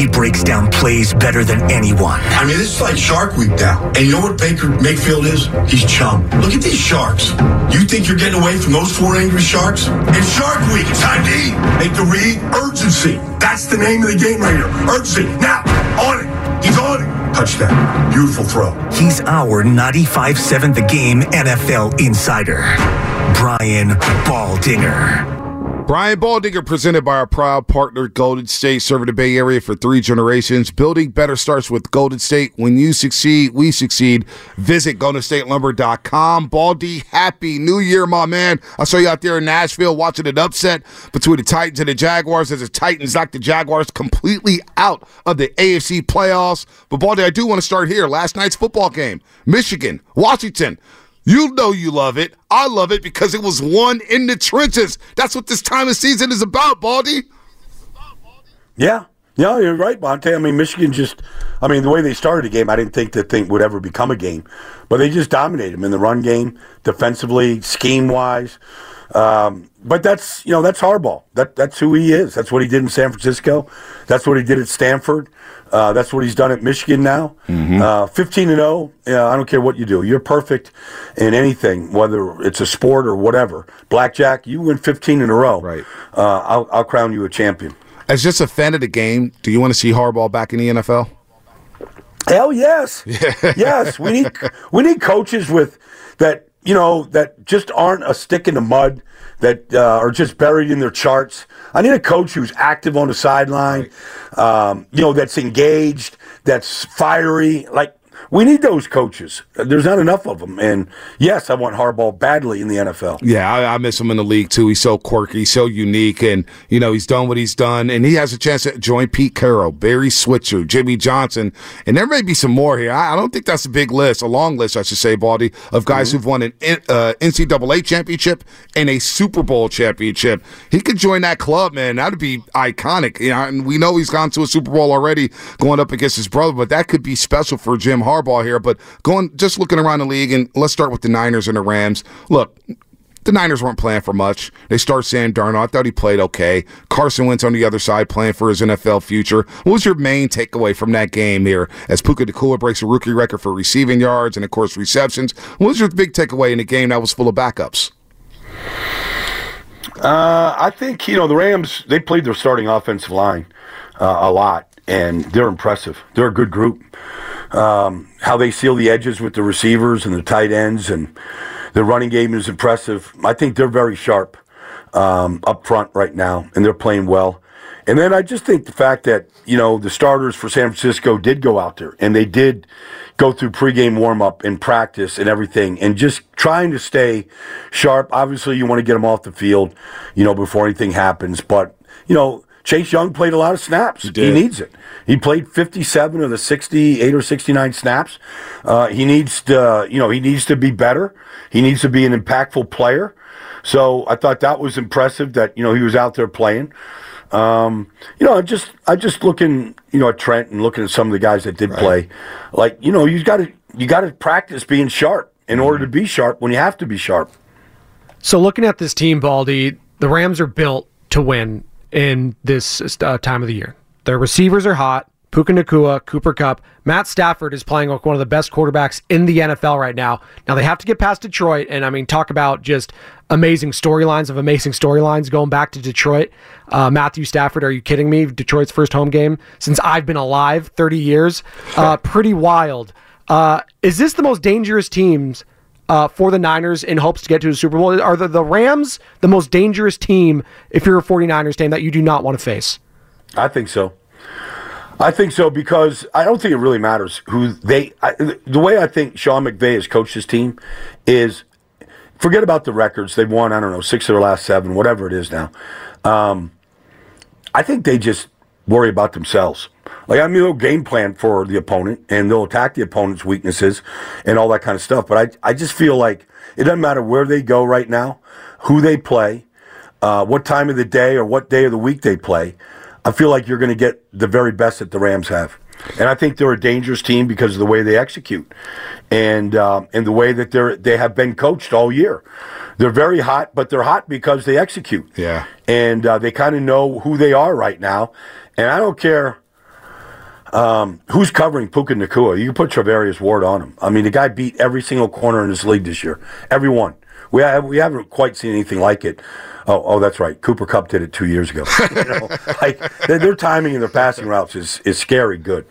He breaks down plays better than anyone. I mean, this is like Shark Week now. And you know what Baker Mayfield is? He's chum. Look at these sharks. You think you're getting away from those four angry sharks? It's Shark Week. It's time to eat. Make the read urgency. That's the name of the game right here. Urgency. Now, on it. He's on it. Touchdown. Beautiful throw. He's our 95-7 The Game NFL insider, Brian Baldinger. Brian Baldinger presented by our proud partner Golden State, serving the Bay Area for three generations. Building better starts with Golden State. When you succeed, we succeed. Visit GoldenStateLumber.com. Baldy, happy New Year, my man. I saw you out there in Nashville watching an upset between the Titans and the Jaguars as the Titans knocked the Jaguars completely out of the AFC playoffs. But Baldy, I do want to start here. Last night's football game, Michigan, Washington. You know you love it. I love it because it was won in the trenches. That's what this time of season is about, Baldy. Yeah. Yeah, you're right, Monte. I mean, Michigan just, I mean, the way they started the game, I didn't think that thing would ever become a game. But they just dominated them in the run game, defensively, scheme wise. Um, but that's, you know, that's Harbaugh. That, that's who he is. That's what he did in San Francisco. That's what he did at Stanford. Uh, that's what he's done at Michigan now. Mm-hmm. Uh, 15 and 0. Yeah, I don't care what you do. You're perfect in anything, whether it's a sport or whatever. Blackjack, you win 15 in a row. Right. Uh, I'll, I'll crown you a champion. As just a fan of the game, do you want to see Harbaugh back in the NFL? Hell yes, yes. We need we need coaches with that you know that just aren't a stick in the mud that uh, are just buried in their charts. I need a coach who's active on the sideline, um, you know, that's engaged, that's fiery. Like we need those coaches. There's not enough of them. And yes, I want Harbaugh badly in the NFL. Yeah, I, I, miss him in the league too. He's so quirky, so unique, and you know he's done what he's done, and he has a chance to join Pete Carroll, Barry Switzer, Jimmy Johnson, and there may be some more here. I, I don't think that's a big list, a long list, I should say, Baldy, of guys mm-hmm. who've won an uh, NCAA championship and a Super Bowl championship. He could join that club, man. That'd be iconic. You know, and we know he's gone to a Super Bowl already, going up against his brother, but that could be special for Jim Harbaugh. Harbaugh here, but going just looking around the league, and let's start with the Niners and the Rams. Look, the Niners weren't playing for much. They start Sam Darnold. I thought he played okay. Carson Wentz on the other side playing for his NFL future. What was your main takeaway from that game here as Puka Nacua breaks a rookie record for receiving yards and, of course, receptions? What was your big takeaway in a game that was full of backups? Uh, I think, you know, the Rams, they played their starting offensive line uh, a lot, and they're impressive. They're a good group um, how they seal the edges with the receivers and the tight ends, and their running game is impressive. I think they're very sharp um, up front right now, and they're playing well. And then I just think the fact that you know the starters for San Francisco did go out there and they did go through pregame warm up and practice and everything, and just trying to stay sharp. Obviously, you want to get them off the field, you know, before anything happens. But you know, Chase Young played a lot of snaps. He, he needs it. He played 57 of the 68 or 69 snaps. Uh, he needs to, you know, he needs to be better. He needs to be an impactful player. So I thought that was impressive that you know he was out there playing. Um, you know, I just I just looking, you know, at Trent and looking at some of the guys that did right. play. Like, you know, you got to you got to practice being sharp in mm-hmm. order to be sharp when you have to be sharp. So looking at this team, Baldy, the Rams are built to win in this uh, time of the year. Their receivers are hot. Puka Nacua, Cooper Kupp. Matt Stafford is playing like one of the best quarterbacks in the NFL right now. Now they have to get past Detroit, and I mean, talk about just amazing storylines of amazing storylines going back to Detroit. Uh, Matthew Stafford, are you kidding me? Detroit's first home game since I've been alive, 30 years. Uh, pretty wild. Uh, is this the most dangerous teams uh, for the Niners in hopes to get to the Super Bowl? Are the, the Rams the most dangerous team if you're a 49ers team that you do not want to face? I think so. I think so because I don't think it really matters who they. I, the way I think Sean McVay has coached his team is forget about the records. They've won, I don't know, six of their last seven, whatever it is now. Um, I think they just worry about themselves. Like, I mean, they'll game plan for the opponent and they'll attack the opponent's weaknesses and all that kind of stuff. But I, I just feel like it doesn't matter where they go right now, who they play, uh, what time of the day or what day of the week they play. I feel like you're going to get the very best that the Rams have. And I think they're a dangerous team because of the way they execute and uh, and the way that they're they have been coached all year. They're very hot, but they're hot because they execute. Yeah, and uh, they kind of know who they are right now. And I don't care um, who's covering Puka Nacua. You can put Charvarius Ward on him. I mean, the guy beat every single corner in this league this year. Everyone. We have, we haven't quite seen anything like it. Oh, oh, that's right. Cooper Kupp did it two years ago. you know, like their, their timing and their passing routes is is scary good.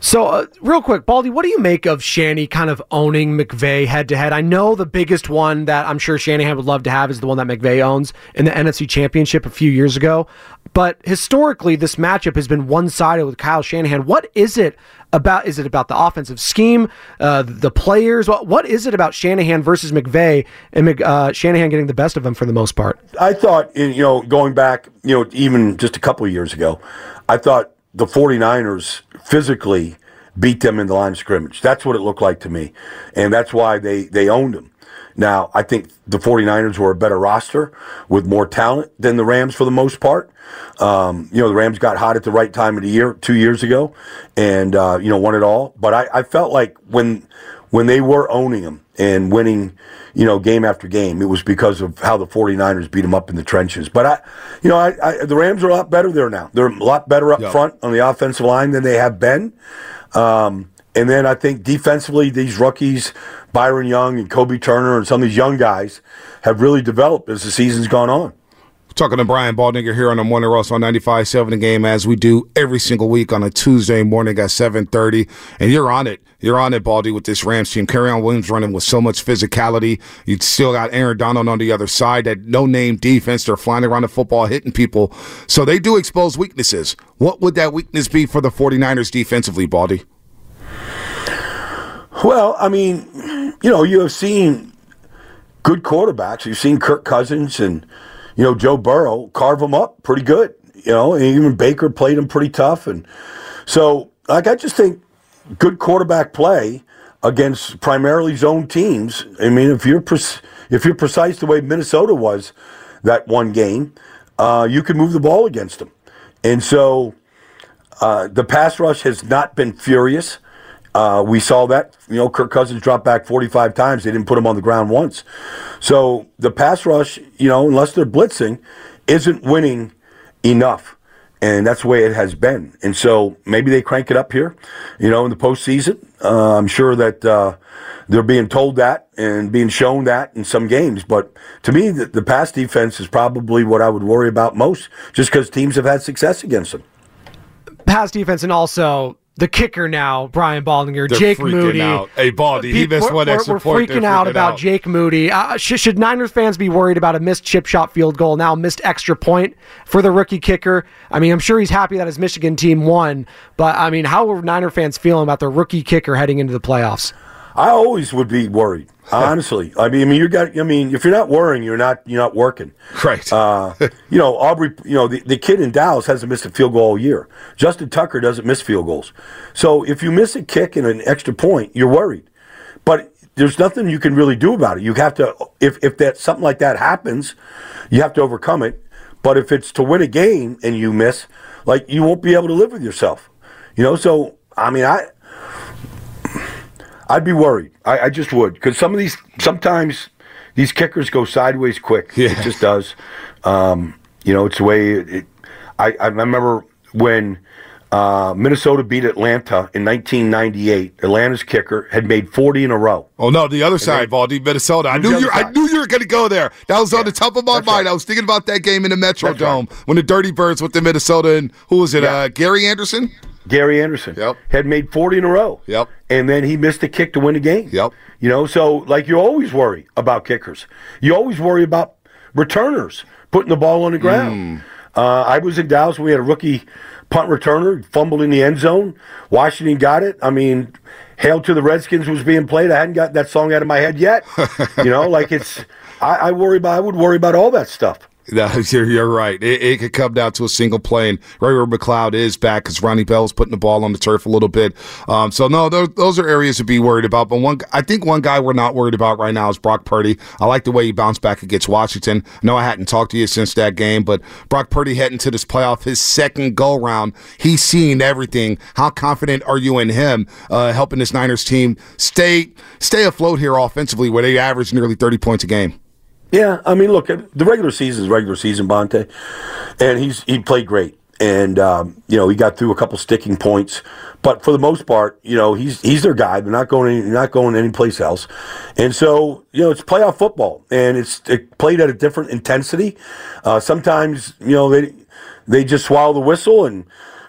So, uh, real quick, Baldy, what do you make of Shanny kind of owning McVay head to head? I know the biggest one that I'm sure Shanahan would love to have is the one that McVay owns in the NFC Championship a few years ago. But historically, this matchup has been one sided with Kyle Shanahan. What is it about? Is it about the offensive scheme, uh, the players? What, what is it about Shanahan versus McVay and uh, Shanahan getting the best of them for the most part? I thought, you know, going back, you know, even just a couple of years ago, I thought the 49ers physically beat them in the line of scrimmage. That's what it looked like to me. And that's why they, they owned them. Now, I think the 49ers were a better roster with more talent than the Rams for the most part. Um, you know, the Rams got hot at the right time of the year two years ago and, uh, you know, won it all. But I, I felt like when, when they were owning them and winning, you know, game after game, it was because of how the 49ers beat them up in the trenches. But I, you know, I, I the Rams are a lot better there now. They're a lot better up yep. front on the offensive line than they have been. Um, and then I think defensively, these rookies, Byron Young and Kobe Turner and some of these young guys have really developed as the season's gone on. Talking to Brian Baldinger here on the Morning Rush on 95.7 The Game as we do every single week on a Tuesday morning at 7.30. And you're on it. You're on it, Baldy, with this Rams team. Kyren Williams running with so much physicality. You still got Aaron Donald on the other side. That no-name defense. They're flying around the football, hitting people. So they do expose weaknesses. What would that weakness be for the 49ers defensively, Baldy? Well, I mean, you know, you have seen good quarterbacks. You've seen Kirk Cousins and – you know, Joe Burrow carve them up pretty good. You know, even Baker played him pretty tough, and so like I just think good quarterback play against primarily zone teams. I mean, if you're if you're precise the way Minnesota was that one game, uh, you can move the ball against them, and so uh, the pass rush has not been furious. Uh, we saw that. You know, Kirk Cousins dropped back 45 times. They didn't put him on the ground once. So the pass rush, you know, unless they're blitzing, isn't winning enough. And that's the way it has been. And so maybe they crank it up here, you know, in the postseason. Uh, I'm sure that uh, they're being told that and being shown that in some games. But to me, the, the pass defense is probably what I would worry about most, just because teams have had success against them. Pass defense and also the kicker now, Brian Baldinger, They're Jake Moody. Out. Hey, Baldy, he missed one extra we're, point. We're freaking out about out. Jake Moody. Uh, should, should Niners fans be worried about a missed chip shot field goal now, missed extra point for the rookie kicker? I mean, I'm sure he's happy that his Michigan team won, but I mean, how are Niner fans feeling about the rookie kicker heading into the playoffs? I always would be worried. Honestly, I mean, I mean, you got. I mean, if you're not worrying, you're not. You're not working. Right. Uh, you know, Aubrey. You know, the, the kid in Dallas hasn't missed a field goal all year. Justin Tucker doesn't miss field goals. So if you miss a kick and an extra point, you're worried. But there's nothing you can really do about it. You have to. If if that something like that happens, you have to overcome it. But if it's to win a game and you miss, like you won't be able to live with yourself. You know. So I mean, I I'd be worried. I, I just would because some of these sometimes these kickers go sideways quick. Yeah. It just does. Um, you know, it's the way it. it I, I remember when Uh, Minnesota beat Atlanta in 1998. Atlanta's kicker had made 40 in a row. Oh no, the other side, Baldy, Minnesota. I knew you. I knew you were going to go there. That was on the top of my mind. right. I was thinking about that game in the Metrodome right. When the Dirty Birds went to Minnesota and who was it? Yeah. Uh, Gary Anderson. Gary Anderson Yep. had made 40 in a row. Yep. And then he missed a kick to win the game. Yep. You know, so like you always worry about kickers. You always worry about returners putting the ball on the ground. Uh, I was in Dallas. We had a rookie punt returner fumbled in the end zone. Washington got it. I mean, "Hail to the Redskins" was being played. I hadn't got that song out of my head yet. you know, like it's. I, I worry about. I would worry about all that stuff. No, you're, you're right. It, it could come down to a single play, and Ray McCloud is back because Ronnie Bell's putting the ball on the turf a little bit. Um, so no, those, those are areas to be worried about. But one, I think one guy we're not worried about right now is Brock Purdy. I like the way he bounced back against Washington. I know I hadn't talked to you since that game, but Brock Purdy heading to this playoff, his second go round, he's seeing everything. How confident are you in him uh, helping this Niners team stay stay afloat here offensively, where they average nearly thirty points a game? Yeah, I mean, look, the regular season is regular season, Bonte, and he's he played great, and um, you know he got through a couple sticking points, but for the most part, you know he's he's their guy. They're not going any, not going anyplace else, and so you know it's playoff football, and it's it played at a different intensity. Uh, sometimes you know they they just swallow the whistle and.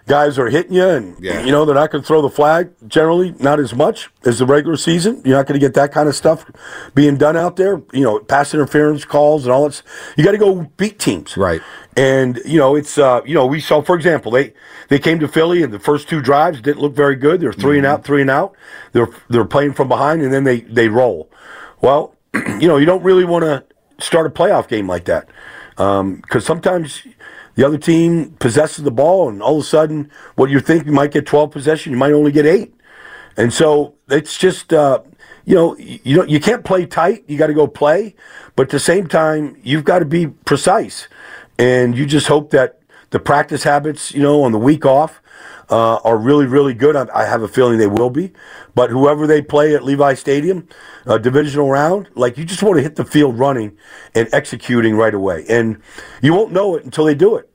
Guys are hitting you, and Yeah. you know they're not going to throw the flag. Generally, not as much as the regular season. You're not going to get that kind of stuff being done out there. You know, pass interference calls and all that. You got to go beat teams, Right. And you know, it's uh, you know, we saw, for example, they they came to Philly and the first two drives didn't look very good. They're 3 and out, three and out. They're they're playing from behind, and then they they roll. Well, you know, you don't really want to start a playoff game like that because sometimes the other team possesses the ball, and all of a sudden, what you think you might get 12 possession, you might only get eight. And so it's just, uh, you know, you know, you can't play tight. You got to go play, but at the same time, you've got to be precise, and you just hope that the practice habits, you know, on the week off, uh, are really, really good. I, I have a feeling they will be. But whoever they play at Levi Stadium, uh, divisional round, like you just want to hit the field running and executing right away, and you won't know it until they do it.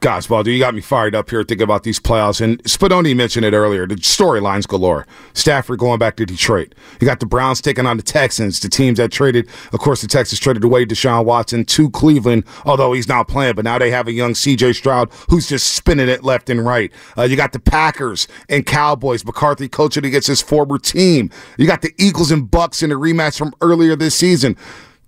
Gosh, Baldy, you got me fired up here thinking about these playoffs. And Spadoni mentioned it earlier. The storylines galore. Stafford going back to Detroit. You got the Browns taking on the Texans, the teams that traded. Of course, the Texans traded away Deshaun Watson to Cleveland, although he's not playing. But now they have a young C.J. Stroud who's just spinning it left and right. Uh, you got the Packers and Cowboys. McCarthy coaching against his former team. You got the Eagles and Bucks in a rematch from earlier this season.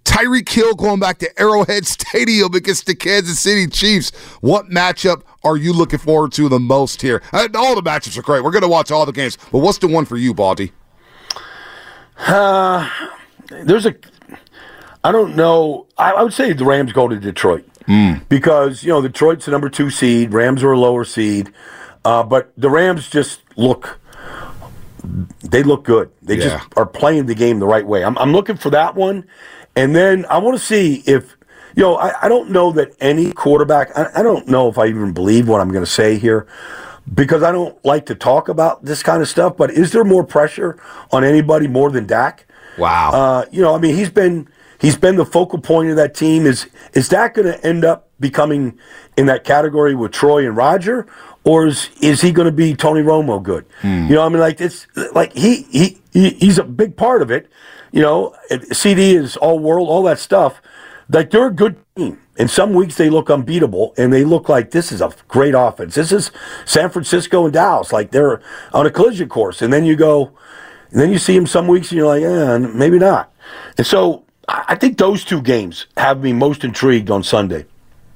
Tyreek Hill going back to Arrowhead Stadium against the Kansas City Chiefs. What matchup are you looking forward to the most here? Uh, all the matchups are great. We're going to watch all the games, but what's the one for you, Baldy? Uh, there's a, I don't know. I, I would say the Rams go to Detroit because you know Detroit's the number two seed. Rams are a lower seed, uh, but the Rams just look. They look good. They Yeah. just are playing the game the right way. I'm, I'm looking for that one, and then I want to see if you know. I, I don't know that any quarterback. I, I don't know if I even believe what I'm going to say here because I don't like to talk about this kind of stuff. But is there more pressure on anybody more than Dak? Wow. Uh, you know, I mean, he's been he's been the focal point of that team. Is is Dak going to end up becoming in that category with Troy and Roger, or is is he going to be Tony Romo good? You know, I mean, like it's like he, he he's a big part of it. You know, CD is all world, all that stuff. Like they're a good team. And some weeks they look unbeatable, and they look like this is a great offense. This is San Francisco and Dallas, like they're on a collision course. And then you go, and then you see them some weeks, and you're like, eh, maybe not. And so I think those two games have me most intrigued on Sunday.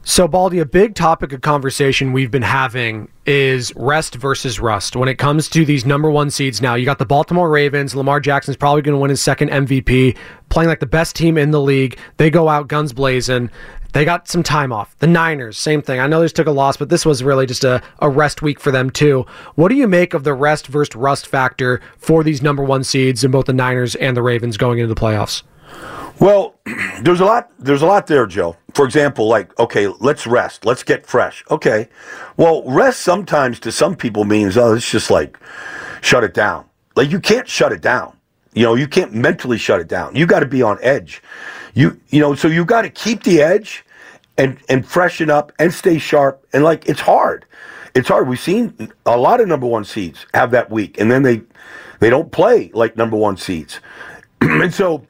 So, Baldy, a big topic of conversation we've been having is rest versus rust. When it comes to these number one seeds now, you got the Baltimore Ravens. Lamar Jackson's probably going to win his second MVP, playing like the best team in the league. They go out guns blazing. They got some time off. The Niners, same thing. I know they just took a loss, but this was really just a, a rest week for them, too. What do you make of the rest versus rust factor for these number one seeds in both the Niners and the Ravens going into the playoffs? Well, there's a lot. There's a lot there, Joe. For example, like okay, let's rest. Let's get fresh. Okay, well, rest sometimes to some people means oh, it's just like shut it down. Like you can't shut it down. You know, you can't mentally shut it down. You got to be on edge. You you know, so you got to keep the edge and and freshen up and stay sharp. And like it's hard. it's hard. We've seen a lot of number one seeds have that week, and then they they don't play like number one seeds, and so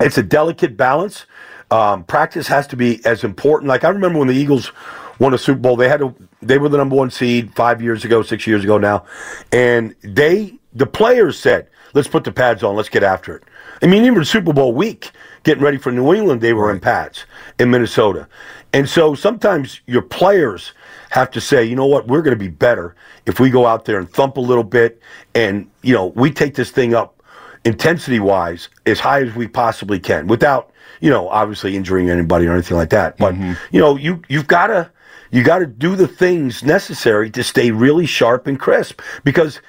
it's a delicate balance. Um, practice has to be as important. Like I remember when the Eagles won a Super Bowl, they had to they were the number one seed five years ago, six years ago now, and they the players said, "Let's put the pads on, let's get after it." I mean, even Super Bowl week, getting ready for New England, they were in pads in Minnesota, and so sometimes your players have to say, you know what, we're going to be better if we go out there and thump a little bit, and you know we take this thing up intensity wise as high as we possibly can without you know obviously injuring anybody or anything like that but mm-hmm. you know you you've got to you got to do the things necessary to stay really sharp and crisp because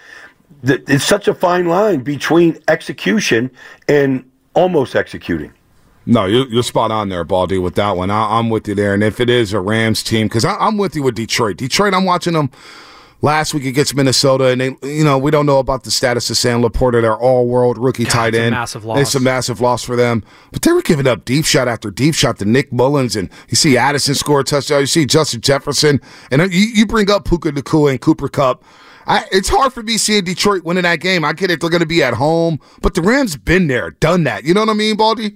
th- it's such a fine line between execution and almost executing No, you're, you're spot on there, Baldy, with that one. I, I'm with you there. And if it is a Rams team, because I'm with you with Detroit. Detroit, I'm watching them last week against Minnesota, and they, you know, we don't know about the status of Sam LaPorta, their all-world rookie tight end. it's a massive loss. It's a massive loss for them. But they were giving up deep shot after deep shot to Nick Mullens, and you see Addison score a touchdown. You see Justin Jefferson, and you, you bring up Puka Nacua and Cooper Kupp. I, it's hard for me seeing Detroit winning that game. I get it; they're going to be at home, but the Rams been there, done that. You know what I mean, Baldy?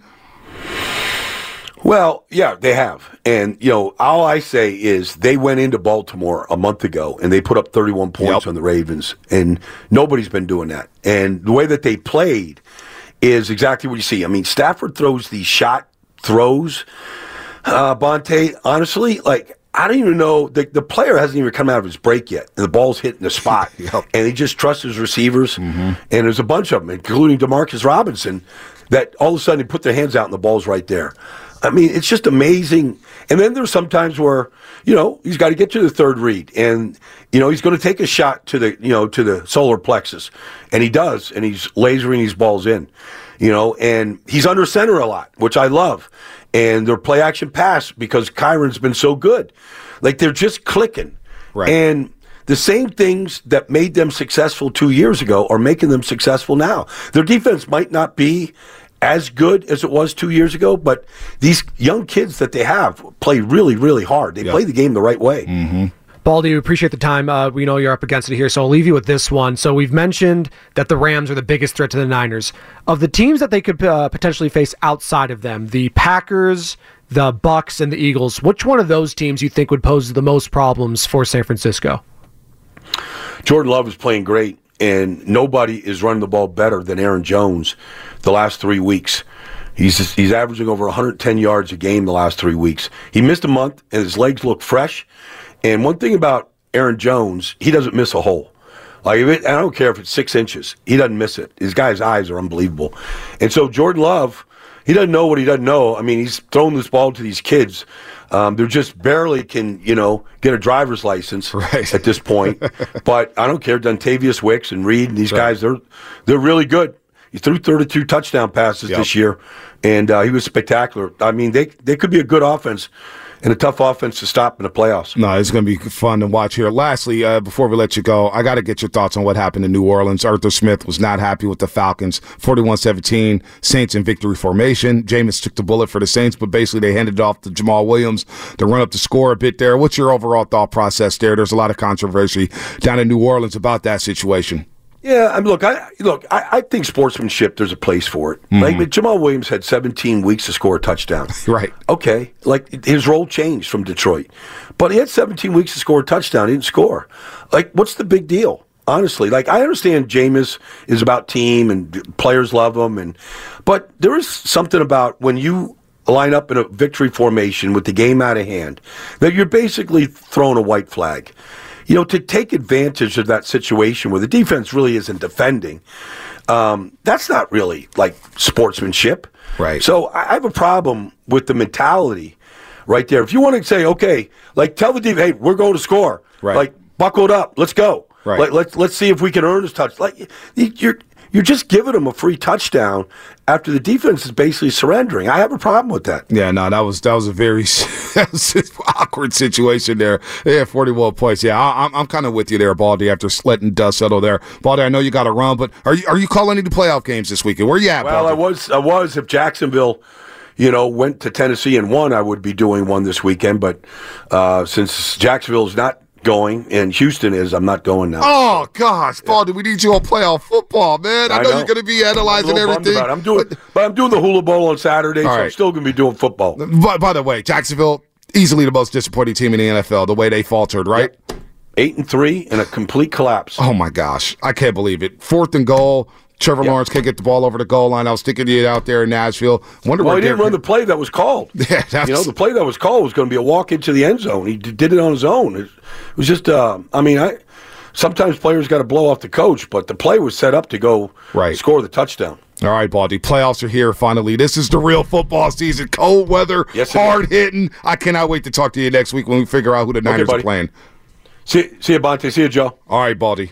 Well, yeah, they have. And, you know, all I say is they went into Baltimore a month ago and they put up 31 points on the Ravens, and nobody's been doing that. And the way that they played is exactly what you see. I mean, Stafford throws these shot throws, uh, Bonte, honestly, like, I don't even know. The, the player hasn't even come out of his break yet, and the ball's hitting the spot. And he just trusts his receivers. And there's a bunch of them, including Demarcus Robinson, that all of a sudden put their hands out and the ball's right there. I mean, it's just amazing. And then there's sometimes where, you know, he's got to get to the third read and, you know, he's going to take a shot to the, you know, to the solar plexus. And he does. And he's lasering these balls in, you know, and he's under center a lot, which I love. And their play action pass because Kyren's been so good. Like they're just clicking. Right. And the same things that made them successful two years ago are making them successful now. Their defense might not be as good as it was two years ago, but these young kids that they have play really, really hard. They play the game the right way. Mm-hmm. Baldy, we appreciate the time. Uh, we know you're up against it here, so I'll leave you with this one. So we've mentioned that the Rams are the biggest threat to the Niners. Of the teams that they could uh, potentially face outside of them, the Packers, the Bucks, and the Eagles, which one of those teams you think would pose the most problems for San Francisco? Jordan Love is playing great, and nobody is running the ball better than Aaron Jones the last three weeks. He's he's averaging over 110 yards a game the last three weeks. He missed a month, and his legs look fresh. And one thing about Aaron Jones, he doesn't miss a hole. Like it, I don't care if it's six inches, he doesn't miss it. His guy's eyes are unbelievable. And so Jordan Love, he doesn't know what he doesn't know. I mean, he's throwing this ball to these kids. Um, they're just barely can you know get a driver's license at this point. but I don't care. Dontayvion Wicks and Reed and these guys, they're they're really good. He threw 32 touchdown passes this year, and uh, he was spectacular. I mean, they they could be a good offense and a tough offense to stop in the playoffs. No, it's going to be fun to watch here. Lastly, uh, before we let you go, I got to get your thoughts on what happened in New Orleans. Arthur Smith was not happy with the Falcons. 41-17, Saints in victory formation. Jameis took the bullet for the Saints, but basically they handed it off to Jamaal Williams to run up the score a bit there. What's your overall thought process there? There's a lot of controversy down in New Orleans about that situation. Yeah, I mean, look, I look, I, I think sportsmanship. There's a place for it. Mhm. Like Jamaal Williams had 17 weeks to score a touchdown. Right. Okay. Like his role changed from Detroit, but he had 17 weeks to score a touchdown. He didn't score. Like, what's the big deal? Honestly, like I understand Jameis is about team and players love him, and but there is something about when you line up in a victory formation with the game out of hand that you're basically throwing a white flag. You know, to take advantage of that situation where the defense really isn't defending, um, that's not really like sportsmanship. Right. So I have a problem with the mentality right there. If you want to say, okay, like tell the defense, hey, we're going to score. Right. Like buckled up, let's go. Right. Let, let's let's see if we can earn this touch. Like you're you're just giving them a free touchdown after the defense is basically surrendering. I have a problem with that. Yeah, no, that was that was a very was awkward situation there. Yeah, forty-one points. Yeah, I, I'm I'm kind of with you there, Baldy. After letting dust settle there, Baldy. I know you got to run, but are you are you calling any playoff games this weekend? Where you at? Well, I was I was if Jacksonville, you know, went to Tennessee and won, I would be doing one this weekend. But uh, since Jacksonville's not going, and Houston is. I'm not going now. Oh gosh, Baldy, we need you on playoff football, man. I, I know, know. you're going to be I'm analyzing everything. I'm doing, but I'm doing the Hula Bowl on Saturday, so All I'm still going to be doing football. By, by the way, Jacksonville easily the most disappointing team in the NFL. The way they faltered, right? Eight and three and a complete collapse. Oh my gosh, I can't believe it. Fourth and goal. Trevor Lawrence can't get the ball over the goal line. I was sticking it out there in Nashville. Wonder Well, he didn't run the play that was called. Yeah, that's, You know, the play that was called was going to be a walk into the end zone. He d- did it on his own. It, was just, uh, I mean, I sometimes players got to blow off the coach, but the play was set up to go Right. score the touchdown. All right, Baldy. Playoffs are here finally. This is the real football season. Cold weather, Yes, hard hitting. I cannot wait to talk to you next week when we figure out who the Niners are playing. See, see you, Bonte. See you, Joe. All right, Baldy.